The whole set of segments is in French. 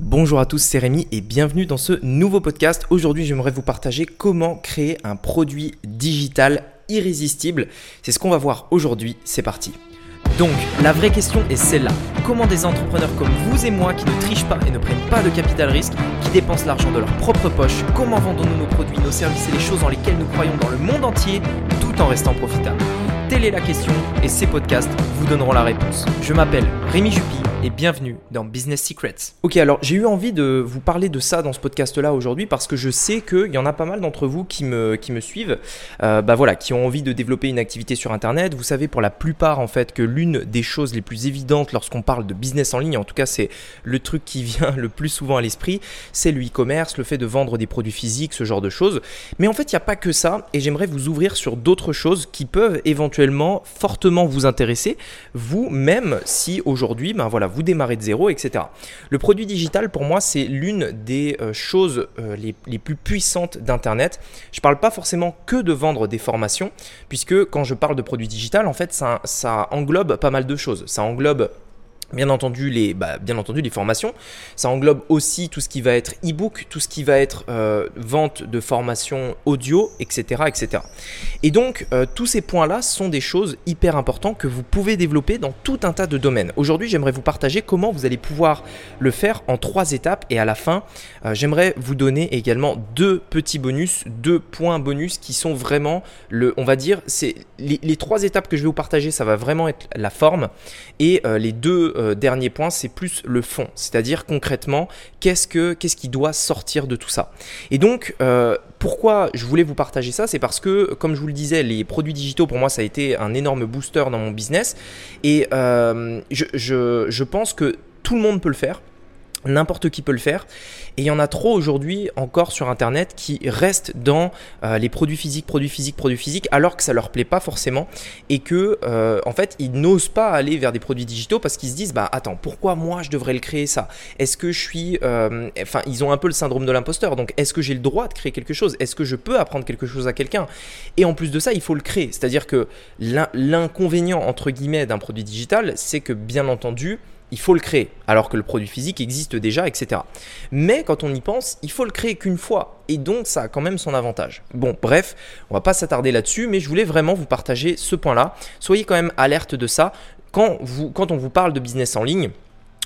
Bonjour à tous, c'est Rémi et bienvenue dans ce nouveau podcast. Aujourd'hui, j'aimerais vous partager comment créer un produit digital irrésistible. C'est ce qu'on va voir aujourd'hui, c'est parti. Donc, la vraie question est celle-là. Comment des entrepreneurs comme vous et moi qui ne trichent pas et ne prennent pas de capital risque, qui dépensent l'argent de leur propre poche, comment vendons-nous nos produits, nos services et les choses dans lesquelles nous croyons dans le monde entier tout en restant profitables? Telle est la question et ces podcasts vous donneront la réponse. Je m'appelle Rémi Jupy et bienvenue dans Business Secrets. Ok, alors j'ai eu envie de vous parler de ça dans ce podcast-là aujourd'hui parce que je sais qu'il y en a pas mal d'entre vous qui me, qui me suivent, euh, bah voilà, qui ont envie de développer une activité sur Internet. Vous savez pour la plupart en fait que l'une des choses les plus évidentes lorsqu'on parle de business en ligne, en tout cas c'est le truc qui vient le plus souvent à l'esprit, c'est le e-commerce, le fait de vendre des produits physiques, ce genre de choses. Mais en fait il n'y a pas que ça et j'aimerais vous ouvrir sur d'autres choses qui peuvent éventuellement fortement vous intéresser, vous même si aujourd'hui, ben voilà, vous démarrez de zéro, etc. Le produit digital, pour moi, c'est l'une des euh, choses euh, les, plus puissantes d'Internet. Je ne parle pas forcément que de vendre des formations, puisque quand je parle de produit digital, en fait, ça, ça englobe pas mal de choses. Ça englobe Bien entendu, les, bah, bien entendu, les formations. Ça englobe aussi tout ce qui va être e-book, tout ce qui va être euh, vente de formations audio, etc. etc. Et donc, euh, tous ces points-là sont des choses hyper importantes que vous pouvez développer dans tout un tas de domaines. Aujourd'hui, j'aimerais vous partager comment vous allez pouvoir le faire en trois étapes. Et à la fin, euh, j'aimerais vous donner également deux petits bonus, deux points bonus qui sont vraiment, le, on va dire, c'est les, les trois étapes que je vais vous partager, ça va vraiment être la forme. Et les deux euh, dernier point, c'est plus le fond. C'est-à-dire concrètement, qu'est-ce, que, qu'est-ce qui doit sortir de tout ça Et donc, euh, pourquoi je voulais vous partager ça C'est parce que, comme je vous le disais, les produits digitaux, pour moi, ça a été un énorme booster dans mon business. Et euh, je pense que tout le monde peut le faire. N'importe qui peut le faire. Et il y en a trop aujourd'hui encore sur Internet qui restent dans euh, les produits physiques, produits physiques, produits physiques, alors que ça leur plaît pas forcément. Et que, euh, en fait, ils n'osent pas aller vers des produits digitaux parce qu'ils se disent, bah attends, pourquoi moi je devrais le créer ça? Est-ce que je suis... Euh, enfin, ils ont un peu le syndrome de l'imposteur. Donc, est-ce que j'ai le droit de créer quelque chose? Est-ce que je peux apprendre quelque chose à quelqu'un? Et en plus de ça, il faut le créer. C'est-à-dire que l'inconvénient, entre guillemets, d'un produit digital, c'est que, bien entendu, il faut le créer, alors que le produit physique existe déjà, etc. Mais quand on y pense, il faut le créer qu'une fois, et donc ça a quand même son avantage. Bon, bref, on va pas s'attarder là-dessus, mais je voulais vraiment vous partager ce point-là. Soyez quand même alerte de ça. Quand, on vous parle de business en ligne,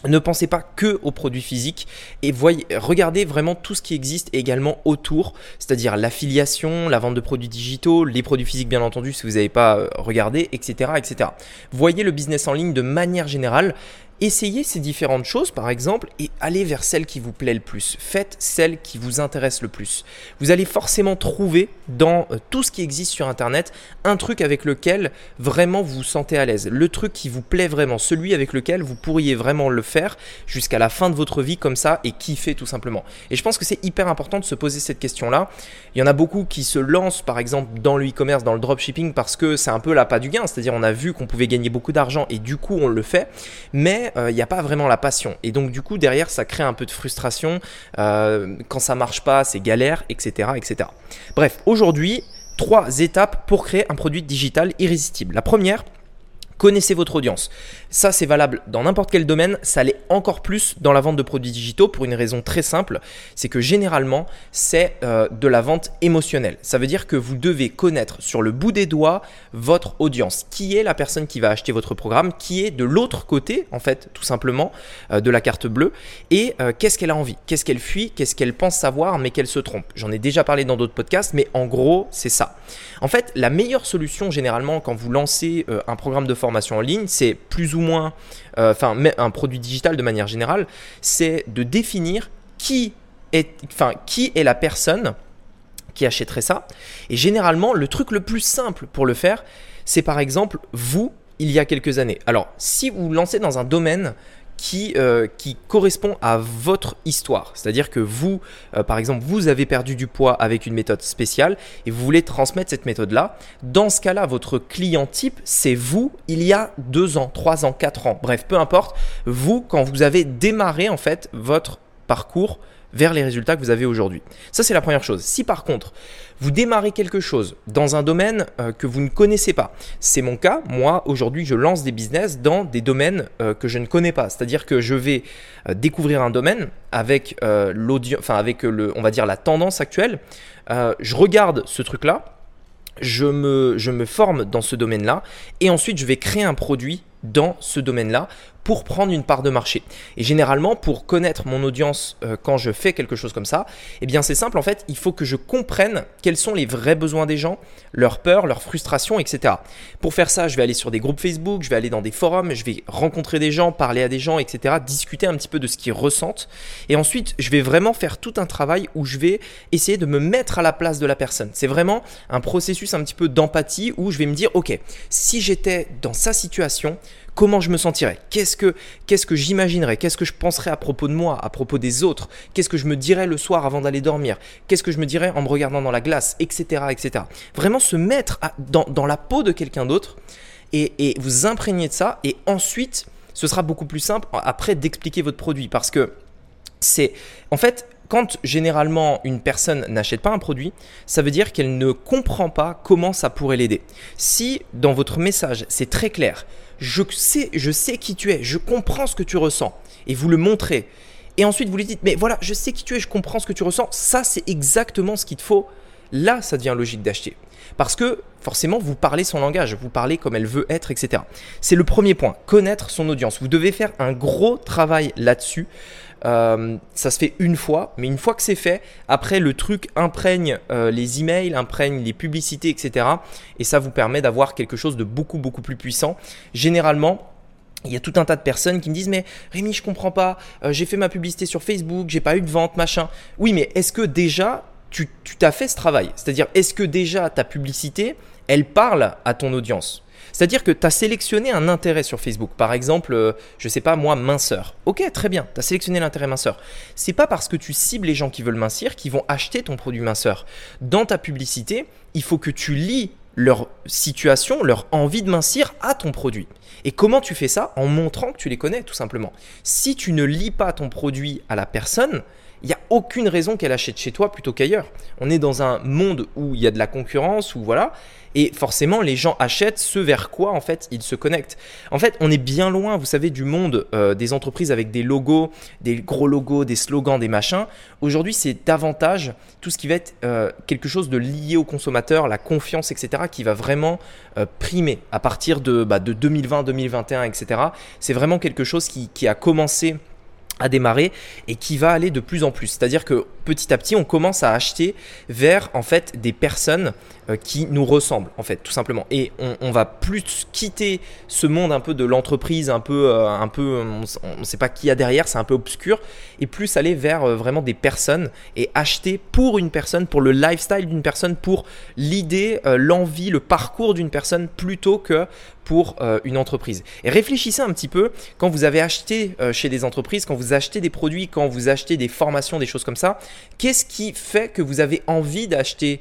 ne pensez pas que aux produits physiques et regardez vraiment tout ce qui existe également autour, c'est-à-dire l'affiliation, la vente de produits digitaux, les produits physiques bien entendu si vous n'avez pas euh, regardé, etc., etc. Voyez le business en ligne de manière générale Essayez ces différentes choses, par exemple, et allez vers celle qui vous plaît le plus. Faites celle qui vous intéresse le plus. Vous allez forcément trouver dans euh, tout ce qui existe sur Internet un truc avec lequel vraiment vous vous sentez à l'aise. Le truc qui vous plaît vraiment, celui avec lequel vous pourriez vraiment le faire jusqu'à la fin de votre vie comme ça et kiffer tout simplement. Et je pense que c'est hyper important de se poser cette question-là. Il y en a beaucoup qui se lancent par exemple dans le e-commerce, dans le dropshipping parce que c'est un peu la du gain, c'est-à-dire on a vu qu'on pouvait gagner beaucoup d'argent et du coup on le fait. Mais il euh, n'y a pas vraiment la passion. Et donc du coup derrière ça crée un peu de frustration. Euh, quand ça marche pas, c'est galère, etc., etc. Bref, aujourd'hui trois étapes pour créer un produit digital irrésistible. La première, Connaissez votre audience. Ça, c'est valable dans n'importe quel domaine. Ça l'est encore plus dans la vente de produits digitaux pour une raison très simple. C'est que généralement, c'est euh, de la vente émotionnelle. Ça veut dire que vous devez connaître sur le bout des doigts votre audience. Qui est la personne qui va acheter votre programme? Qui est de l'autre côté, en fait, tout simplement, euh, de la carte bleue? Et euh, qu'est-ce qu'elle a envie? Qu'est-ce qu'elle fuit? Qu'est-ce qu'elle pense savoir mais qu'elle se trompe? J'en ai déjà parlé dans d'autres podcasts, mais en gros, c'est ça. En fait, la meilleure solution, généralement, quand vous lancez un programme de formation, en ligne, c'est plus ou moins, euh, enfin, un produit digital de manière générale, c'est de définir qui est, enfin, qui est la personne qui achèterait ça. Et généralement, le truc le plus simple pour le faire, c'est par exemple vous il y a quelques années. Alors, si vous lancez dans un domaine qui, euh, qui correspond à votre histoire. C'est-à-dire que vous, euh, par exemple, vous avez perdu du poids avec une méthode spéciale et vous voulez transmettre cette méthode-là. Dans ce cas-là, votre client type, c'est vous il y a deux ans, trois ans, quatre ans, bref, peu importe. Vous, quand vous avez démarré en fait votre parcours vers les résultats que vous avez aujourd'hui. Ça, c'est la première chose. Si par contre, vous démarrez quelque chose dans un domaine euh, que vous ne connaissez pas, c'est mon cas. Moi, aujourd'hui, je lance des business dans des domaines euh, que je ne connais pas. C'est-à-dire que je vais euh, découvrir un domaine avec avec le, on va dire la tendance actuelle. je regarde ce truc-là. Je me, je me forme dans ce domaine-là et ensuite je vais créer un produit dans ce domaine-là pour prendre une part de marché. Et généralement, pour connaître mon audience euh, quand je fais quelque chose comme ça, eh bien c'est simple en fait, il faut que je comprenne quels sont les vrais besoins des gens, leurs peurs, leurs frustrations, etc. Pour faire ça, je vais aller sur des groupes Facebook, je vais aller dans des forums, je vais rencontrer des gens, parler à des gens, etc. Discuter un petit peu de ce qu'ils ressentent. Et ensuite, je vais vraiment faire tout un travail où je vais essayer de me mettre à la place de la personne. C'est vraiment un processus un petit peu d'empathie où je vais me dire, ok, si j'étais dans sa situation, comment je me sentirais, qu'est-ce que, j'imaginerais, qu'est-ce que je penserais à propos de moi, à propos des autres, qu'est-ce que je me dirais le soir avant d'aller dormir, qu'est-ce que je me dirais en me regardant dans la glace, etc. etc. Vraiment se mettre dans, la peau de quelqu'un d'autre et, et vous imprégner de ça et ensuite ce sera beaucoup plus simple après d'expliquer votre produit parce que c'est en fait quand généralement une personne n'achète pas un produit, ça veut dire qu'elle ne comprend pas comment ça pourrait l'aider. Si dans votre message c'est très clair, je sais, je sais qui tu es, je comprends ce que tu ressens, et vous le montrez. Et ensuite, vous lui dites, mais voilà, je sais qui tu es, je comprends ce que tu ressens, ça c'est exactement ce qu'il te faut. Là, ça devient logique d'acheter. Parce que forcément, vous parlez son langage, vous parlez comme elle veut être, etc. C'est le premier point, connaître son audience. Vous devez faire un gros travail là-dessus. Euh, ça se fait une fois, mais une fois que c'est fait, après le truc imprègne euh, les emails, imprègne les publicités, etc. Et ça vous permet d'avoir quelque chose de beaucoup beaucoup plus puissant. Généralement, il y a tout un tas de personnes qui me disent mais Rémi je comprends pas, euh, j'ai fait ma publicité sur Facebook, j'ai pas eu de vente, machin. Oui mais est-ce que déjà tu t'as fait ce travail C'est-à-dire est-ce que déjà ta publicité, elle parle à ton audience? C'est-à-dire que tu as sélectionné un intérêt sur Facebook. Par exemple, euh, je sais pas moi, minceur. Ok, très bien, tu as sélectionné l'intérêt minceur. C'est pas parce que tu cibles les gens qui veulent mincir qu'ils vont acheter ton produit minceur. Dans ta publicité, il faut que tu lis leur situation, leur envie de mincir à ton produit. Et comment tu fais ça? En montrant que tu les connais, tout simplement. Si tu ne lis pas ton produit à la personne, il n'y a aucune raison qu'elle achète chez toi plutôt qu'ailleurs. On est dans un monde où il y a de la concurrence, où voilà, et forcément les gens achètent ce vers quoi en fait ils se connectent. En fait, on est bien loin, vous savez, du monde euh, des entreprises avec des logos, des gros logos, des slogans, des machins. Aujourd'hui, c'est davantage tout ce qui va être euh, quelque chose de lié au consommateur, la confiance, etc., qui va vraiment euh, primer à partir de, bah, de 2020, 2021, etc. C'est vraiment quelque chose qui, qui a commencé à démarrer et qui va aller de plus en plus. C'est-à-dire que petit à petit, on commence à acheter vers en fait des personnes euh, qui nous ressemblent en fait, tout simplement. Et on, va plus quitter ce monde un peu de l'entreprise, un peu, euh, un peu, on ne sait pas qui a derrière, c'est un peu obscur, et plus aller vers euh, vraiment des personnes et acheter pour une personne, pour le lifestyle d'une personne, pour l'idée, l'envie, le parcours d'une personne, plutôt que pour une entreprise. Et réfléchissez un petit peu quand vous avez acheté chez des entreprises, quand vous achetez des produits, quand vous achetez des formations, des choses comme ça, qu'est-ce qui fait que vous avez envie d'acheter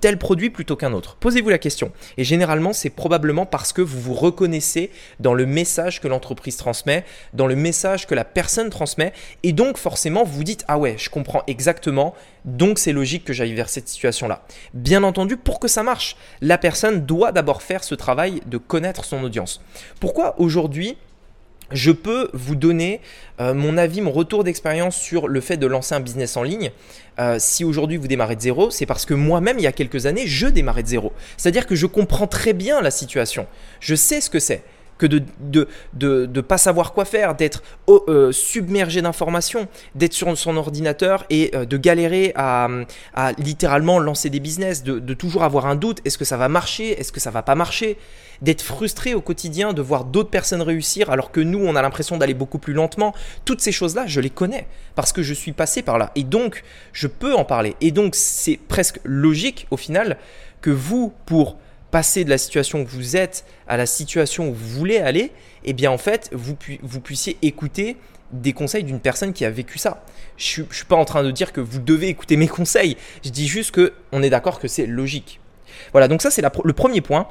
tel produit plutôt qu'un autre Posez-vous la question. Et généralement, c'est probablement parce que vous vous reconnaissez dans le message que l'entreprise transmet, dans le message que la personne transmet. Et donc, forcément, vous dites, ah ouais, je comprends exactement. Donc, c'est logique que j'aille vers cette situation-là. Bien entendu, pour que ça marche, la personne doit d'abord faire ce travail de connaître son audience. Pourquoi aujourd'hui je peux vous donner euh, mon avis, mon retour d'expérience sur le fait de lancer un business en ligne. Euh, si aujourd'hui vous démarrez de zéro, c'est parce que moi-même, il y a quelques années, je démarrais de zéro. C'est-à-dire que je comprends très bien la situation. Je sais ce que c'est que de ne de, de, pas savoir quoi faire, d'être euh, submergé d'informations, d'être sur son ordinateur et euh, de galérer à, à, littéralement lancer des business, de, de toujours avoir un doute, est-ce que ça va marcher, est-ce que ça va pas marcher, d'être frustré au quotidien, de voir d'autres personnes réussir alors que nous, on a l'impression d'aller beaucoup plus lentement. Toutes ces choses-là, je les connais parce que je suis passé par là. Et donc, je peux en parler. Et donc, c'est presque logique au final que vous, pour passer de la situation où vous êtes à la situation où vous voulez aller, eh bien en fait, vous, vous puissiez écouter des conseils d'une personne qui a vécu ça. Je ne suis pas en train de dire que vous devez écouter mes conseils, je dis juste que on est d'accord que c'est logique. Voilà, donc ça c'est le premier point.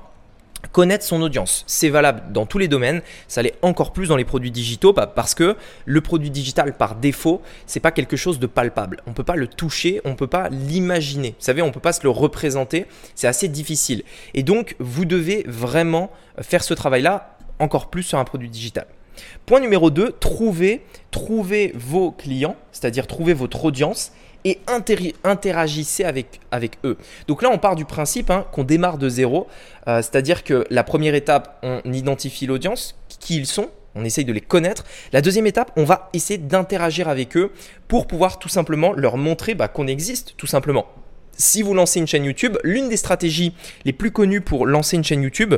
Connaître son audience. C'est valable dans tous les domaines, ça l'est encore plus dans les produits digitaux parce que le produit digital par défaut, c'est pas quelque chose de palpable. On peut pas le toucher, on peut pas l'imaginer. Vous savez, on peut pas se le représenter, c'est assez difficile. Et donc vous devez vraiment faire ce travail-là encore plus sur un produit digital. Point numéro 2, trouver, trouver vos clients, c'est-à-dire trouver votre audience et interagissez avec, eux. Donc là, on part du principe hein, qu'on démarre de zéro, euh, c'est-à-dire que la première étape, on identifie l'audience, qui ils sont, on essaye de les connaître. La deuxième étape, on va essayer d'interagir avec eux pour pouvoir tout simplement leur montrer bah, qu'on existe, tout simplement. Si vous lancez une chaîne YouTube, l'une des stratégies les plus connues pour lancer une chaîne YouTube,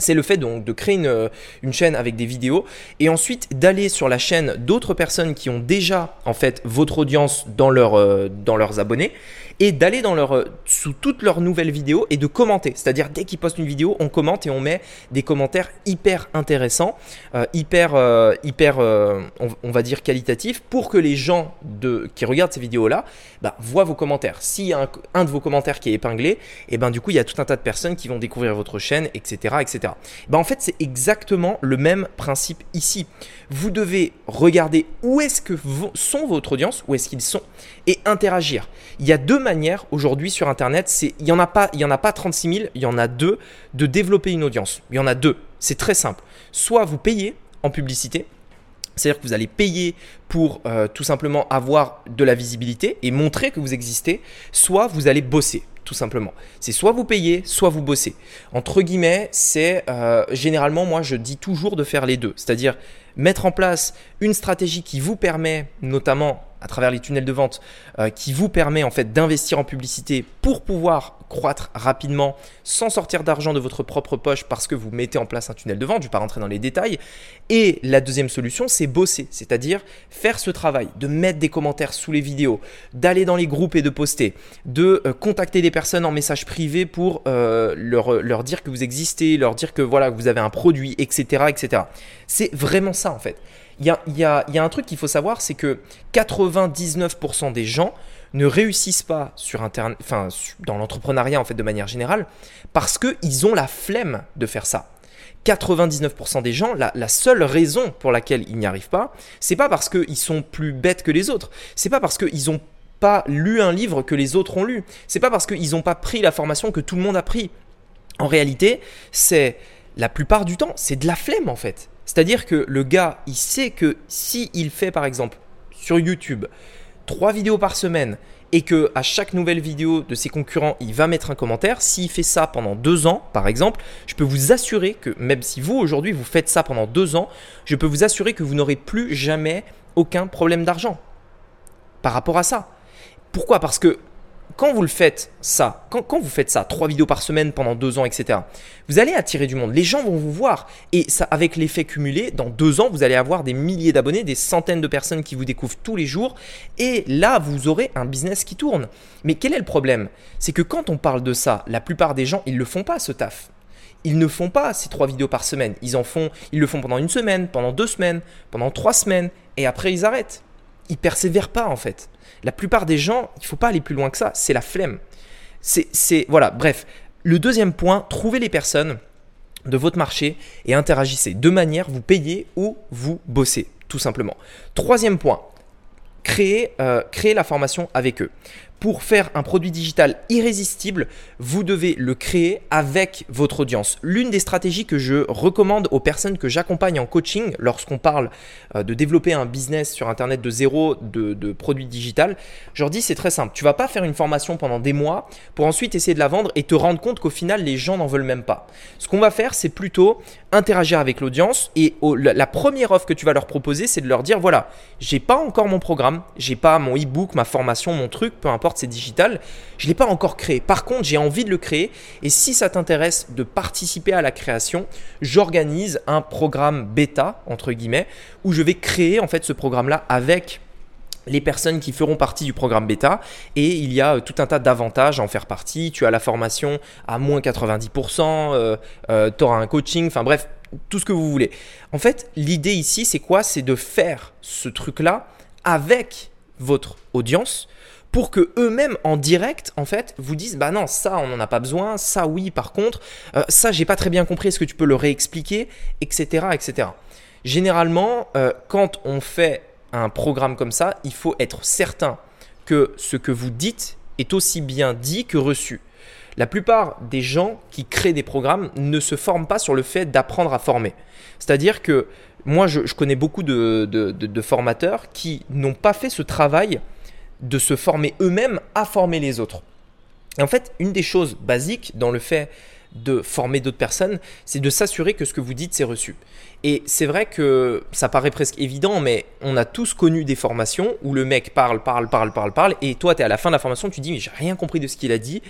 c'est le fait donc de créer euh, une, chaîne avec des vidéos et ensuite d'aller sur la chaîne d'autres personnes qui ont déjà en fait votre audience dans, euh, dans leurs abonnés et d'aller dans leur, euh, sous toutes leurs nouvelles vidéos et de commenter. C'est-à-dire dès qu'ils postent une vidéo, on commente et on met des commentaires hyper intéressants, hyper, hyper on, va dire qualitatifs pour que les gens de, qui regardent ces vidéos-là bah, voient vos commentaires. S'il y a un, de vos commentaires qui est épinglé, et eh ben du coup il y a tout un tas de personnes qui vont découvrir votre chaîne, etc. etc. Ben, en fait, c'est exactement le même principe ici. Vous devez regarder où est-ce que sont votre audience, où est-ce qu'ils sont, et interagir. Il y a deux manières aujourd'hui sur Internet. Il n'y en, a pas, y en a pas 36 000, il y en a deux de développer une audience. Il y en a deux. C'est très simple. Soit vous payez en publicité, c'est-à-dire que vous allez payer pour euh, tout simplement avoir de la visibilité et montrer que vous existez, soit vous allez bosser tout simplement. C'est soit vous payez, soit vous bossez. Entre guillemets, c'est euh, généralement, moi je dis toujours de faire les deux. C'est-à-dire mettre en place une stratégie qui vous permet, notamment à travers les tunnels de vente, euh, qui vous permet en fait d'investir en publicité pour pouvoir croître rapidement sans sortir d'argent de votre propre poche parce que vous mettez en place un tunnel de vente. Je ne vais pas rentrer dans les détails. Et la deuxième solution, c'est bosser, c'est-à-dire faire ce travail, de mettre des commentaires sous les vidéos, d'aller dans les groupes et de poster, de euh, contacter des personnes en message privé pour euh, leur, leur dire que vous existez, leur dire que voilà, vous avez un produit, etc. etc. C'est vraiment ça en fait. Il y a, un truc qu'il faut savoir, c'est que 99% des gens ne réussissent pas sur enfin, dans l'entrepreneuriat en fait de manière générale, parce qu'ils ont la flemme de faire ça. 99% des gens, la, la, seule raison pour laquelle ils n'y arrivent pas, c'est pas parce qu'ils sont plus bêtes que les autres, c'est pas parce qu'ils n'ont pas lu un livre que les autres ont lu, c'est pas parce qu'ils n'ont pas pris la formation que tout le monde a pris. En réalité, c'est la plupart du temps, c'est de la flemme en fait. C'est-à-dire que le gars, il sait que si il fait par exemple sur YouTube trois vidéos par semaine et que à chaque nouvelle vidéo de ses concurrents, il va mettre un commentaire, s'il fait ça pendant deux ans, par exemple, je peux vous assurer que même si vous aujourd'hui vous faites ça pendant deux ans, je peux vous assurer que vous n'aurez plus jamais aucun problème d'argent par rapport à ça. Pourquoi? Parce que quand vous le faites ça, quand, vous faites ça, trois vidéos par semaine pendant deux ans, etc., vous allez attirer du monde. Les gens vont vous voir. Et avec l'effet cumulé, dans deux ans, vous allez avoir des milliers d'abonnés, des centaines de personnes qui vous découvrent tous les jours. Et là, vous aurez un business qui tourne. Mais quel est le problème? C'est que quand on parle de ça, la plupart des gens, ils ne le font pas, ce taf. Ils ne font pas ces trois vidéos par semaine. Ils en font, ils le font pendant une semaine, pendant deux semaines, pendant trois semaines, et après ils arrêtent. Ils persévèrent pas en fait. La plupart des gens, il faut pas aller plus loin que ça, c'est la flemme. C'est voilà, bref. Le deuxième point, trouvez les personnes de votre marché et interagissez. De manière, vous payez ou vous bossez, tout simplement. Troisième point, créez, euh, créez la formation avec eux pour faire un produit digital irrésistible, vous devez le créer avec votre audience. L'une des stratégies que je recommande aux personnes que j'accompagne en coaching lorsqu'on parle euh, de développer un business sur Internet de zéro de, de produits digital, je leur dis c'est très simple. Tu vas pas faire une formation pendant des mois pour ensuite essayer de la vendre et te rendre compte qu'au final les gens n'en veulent même pas. Ce qu'on va faire, c'est plutôt interagir avec l'audience et la première offre que tu vas leur proposer, c'est de leur dire voilà, j'ai pas encore mon programme, j'ai pas mon e-book, ma formation, mon truc, peu importe c'est digital. Je l'ai pas encore créé. Par contre, j'ai envie de le créer. Et si ça t'intéresse de participer à la création, j'organise un programme bêta, entre guillemets, où je vais créer en fait ce programme-là avec les personnes qui feront partie du programme bêta et il y a euh, tout un tas d'avantages à en faire partie. Tu as la formation à moins 90%, tu auras un coaching, enfin bref, tout ce que vous voulez. En fait, l'idée ici, c'est quoi? C'est de faire ce truc-là avec votre audience pour que eux-mêmes en direct en fait vous disent bah non ça on n'en a pas besoin ça oui par contre euh, ça j'ai pas très bien compris est-ce que tu peux le réexpliquer etc etc généralement euh, quand on fait un programme comme ça il faut être certain que ce que vous dites est aussi bien dit que reçu la plupart des gens qui créent des programmes ne se forment pas sur le fait d'apprendre à former. C'est-à-dire que moi, je, connais beaucoup de, formateurs qui n'ont pas fait ce travail de se former eux-mêmes à former les autres. En fait, une des choses basiques dans le fait de former d'autres personnes, c'est de s'assurer que ce que vous dites, c'est reçu. Et c'est vrai que ça paraît presque évident, mais on a tous connu des formations où le mec parle, parle, parle, parle, parle, et toi, tu es à la fin de la formation, tu dis, mais j'ai rien compris de ce qu'il a dit,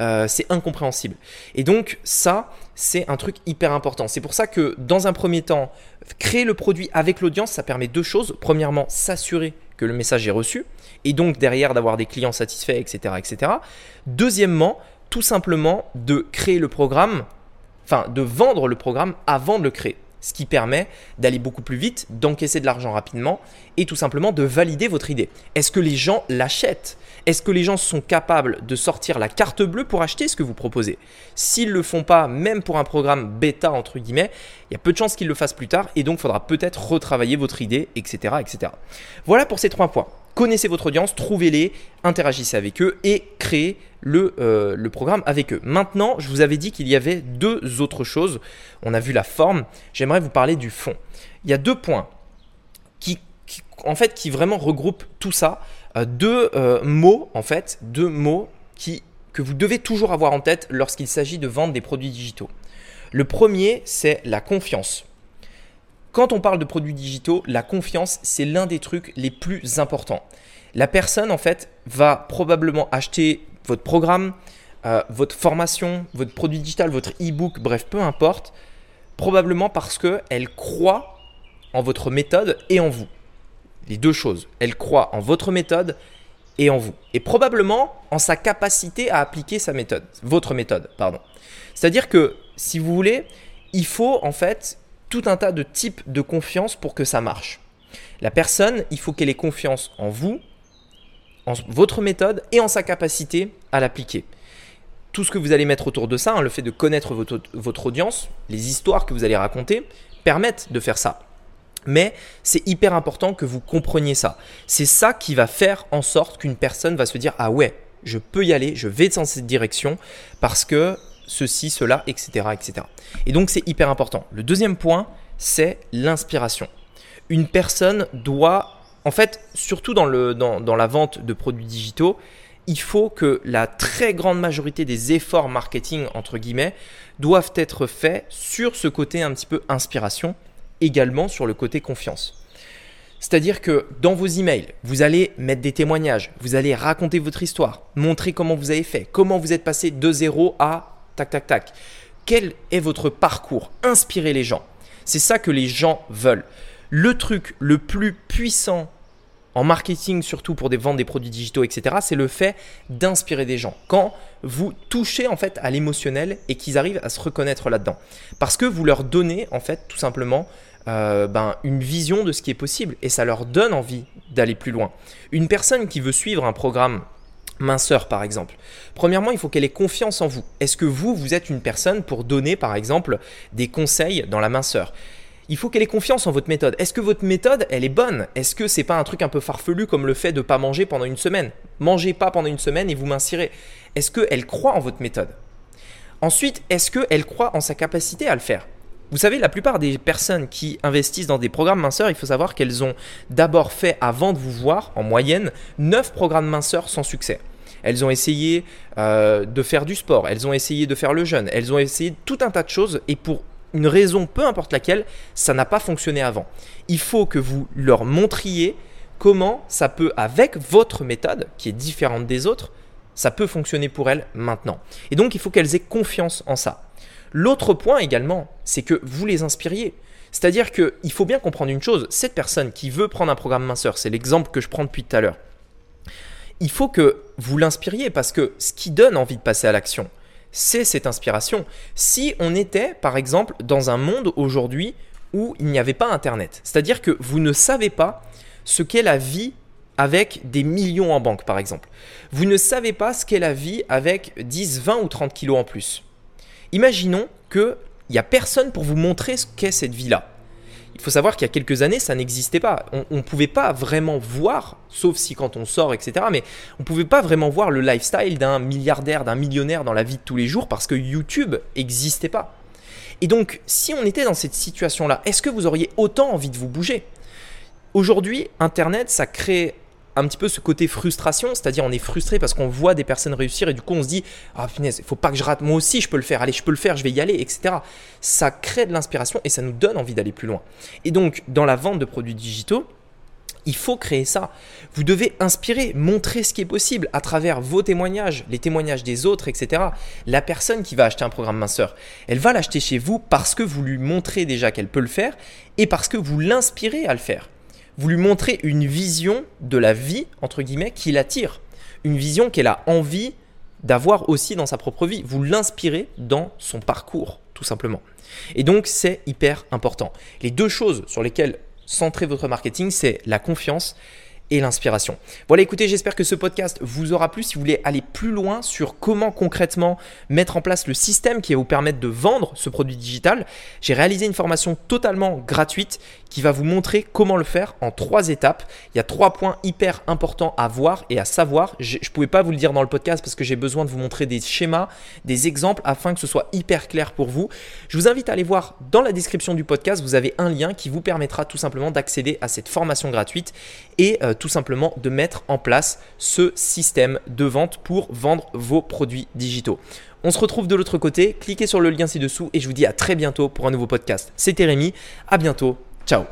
euh, c'est incompréhensible. Et donc, ça, c'est un truc hyper important. C'est pour ça que, dans un premier temps, créer le produit avec l'audience, ça permet deux choses. Premièrement, s'assurer que le message est reçu, et donc derrière d'avoir des clients satisfaits, etc., etc. Deuxièmement, tout simplement de créer le programme, enfin de vendre le programme avant de le créer ce qui permet d'aller beaucoup plus vite, d'encaisser de l'argent rapidement et tout simplement de valider votre idée. Est-ce que les gens l'achètent? Est-ce que les gens sont capables de sortir la carte bleue pour acheter ce que vous proposez? S'ils ne le font pas, même pour un programme bêta entre guillemets, il y a peu de chances qu'ils le fassent plus tard et donc il faudra peut-être retravailler votre idée, etc., etc. Voilà pour ces trois points connaissez votre audience, trouvez-les, interagissez avec eux et créez le, euh, le, programme avec eux. Maintenant, je vous avais dit qu'il y avait deux autres choses. On a vu la forme, j'aimerais vous parler du fond. Il y a deux points qui, en fait, qui vraiment regroupent tout ça. Euh, deux euh, mots, en fait, deux mots qui, que vous devez toujours avoir en tête lorsqu'il s'agit de vendre des produits digitaux. Le premier, c'est la confiance. Quand on parle de produits digitaux, la confiance, c'est l'un des trucs les plus importants. La personne, en fait, va probablement acheter votre programme, euh, votre formation, votre produit digital, votre e-book, bref, peu importe, probablement parce qu'elle croit en votre méthode et en vous. Les deux choses. Elle croit en votre méthode et en vous. Et probablement en sa capacité à appliquer sa méthode, votre méthode, pardon. C'est-à-dire que, si vous voulez, il faut en fait tout un tas de types de confiance pour que ça marche. La personne, il faut qu'elle ait confiance en vous, en votre méthode et en sa capacité à l'appliquer. Tout ce que vous allez mettre autour de ça, hein, le fait de connaître votre, votre audience, les histoires que vous allez raconter, permettent de faire ça. Mais c'est hyper important que vous compreniez ça. C'est ça qui va faire en sorte qu'une personne va se dire Ah ouais, je peux y aller, je vais dans cette direction parce que ceci, cela, etc. etc. Et donc c'est hyper important. Le deuxième point, c'est l'inspiration. Une personne doit, en fait, surtout dans, le, dans, dans la vente de produits digitaux, il faut que la très grande majorité des efforts marketing, entre guillemets, doivent être faits sur ce côté un petit peu inspiration, également sur le côté confiance. C'est-à-dire que dans vos emails, vous allez mettre des témoignages, vous allez raconter votre histoire, montrer comment vous avez fait, comment vous êtes passé de 0 à tac, tac, tac. Quel est votre parcours Inspirez les gens. C'est ça que les gens veulent. Le truc le plus puissant en marketing, surtout pour des ventes des produits digitaux, etc., c'est le fait d'inspirer des gens. Quand vous touchez en fait à l'émotionnel et qu'ils arrivent à se reconnaître là-dedans. Parce que vous leur donnez en fait tout simplement euh, ben, une vision de ce qui est possible et ça leur donne envie d'aller plus loin. Une personne qui veut suivre un programme minceur par exemple. Premièrement, il faut qu'elle ait confiance en vous. Est-ce que vous, vous êtes une personne pour donner par exemple des conseils dans la minceur il faut qu'elle ait confiance en votre méthode. Est-ce que votre méthode, elle est bonne? Est-ce que c'est pas un truc un peu farfelu comme le fait de ne pas manger pendant une semaine? Mangez pas pendant une semaine et vous mincirez. Est-ce qu'elle croit en votre méthode? Ensuite, est-ce qu'elle croit en sa capacité à le faire? Vous savez, la plupart des personnes qui investissent dans des programmes minceurs, il faut savoir qu'elles ont d'abord fait, avant de vous voir, en moyenne, 9 programmes minceurs sans succès. Elles ont essayé euh, de faire du sport, elles ont essayé de faire le jeûne, elles ont essayé tout un tas de choses et pour une raison, peu importe laquelle, ça n'a pas fonctionné avant. Il faut que vous leur montriez comment ça peut, avec votre méthode, qui est différente des autres, ça peut fonctionner pour elles maintenant. Et donc, il faut qu'elles aient confiance en ça. L'autre point également, c'est que vous les inspiriez. C'est-à-dire qu'il faut bien comprendre une chose, cette personne qui veut prendre un programme minceur, c'est l'exemple que je prends depuis tout à l'heure, il faut que vous l'inspiriez parce que ce qui donne envie de passer à l'action, c'est cette inspiration. Si on était, par exemple, dans un monde aujourd'hui où il n'y avait pas Internet, c'est-à-dire que vous ne savez pas ce qu'est la vie avec des millions en banque, par exemple. Vous ne savez pas ce qu'est la vie avec 10, 20 ou 30 kilos en plus. Imaginons qu'il n'y a personne pour vous montrer ce qu'est cette vie-là. Il faut savoir qu'il y a quelques années, ça n'existait pas. On ne pouvait pas vraiment voir, sauf si quand on sort, etc. Mais on ne pouvait pas vraiment voir le lifestyle d'un milliardaire, d'un millionnaire dans la vie de tous les jours parce que YouTube n'existait pas. Et donc, si on était dans cette situation-là, est-ce que vous auriez autant envie de vous bouger? Aujourd'hui, Internet, ça crée un petit peu ce côté frustration, c'est-à-dire on est frustré parce qu'on voit des personnes réussir et du coup on se dit ah punaise, il faut pas que je rate, moi aussi je peux le faire, allez je peux le faire, je vais y aller, etc. Ça crée de l'inspiration et ça nous donne envie d'aller plus loin. Et donc dans la vente de produits digitaux, il faut créer ça. Vous devez inspirer, montrer ce qui est possible à travers vos témoignages, les témoignages des autres, etc. La personne qui va acheter un programme minceur, elle va l'acheter chez vous parce que vous lui montrez déjà qu'elle peut le faire et parce que vous l'inspirez à le faire vous lui montrez une vision de la vie, entre guillemets, qui l'attire. Une vision qu'elle a envie d'avoir aussi dans sa propre vie. Vous l'inspirez dans son parcours, tout simplement. Et donc, c'est hyper important. Les deux choses sur lesquelles centrer votre marketing, c'est la confiance et l'inspiration. Voilà, écoutez, j'espère que ce podcast vous aura plu. Si vous voulez aller plus loin sur comment concrètement mettre en place le système qui va vous permettre de vendre ce produit digital, j'ai réalisé une formation totalement gratuite qui va vous montrer comment le faire en trois étapes. Il y a trois points hyper importants à voir et à savoir. Je ne pouvais pas vous le dire dans le podcast parce que j'ai besoin de vous montrer des schémas, des exemples afin que ce soit hyper clair pour vous. Je vous invite à aller voir dans la description du podcast. Vous avez un lien qui vous permettra tout simplement d'accéder à cette formation gratuite et euh, tout simplement de mettre en place ce système de vente pour vendre vos produits digitaux. On se retrouve de l'autre côté, cliquez sur le lien ci-dessous et je vous dis à très bientôt pour un nouveau podcast. C'était Rémi, à bientôt, ciao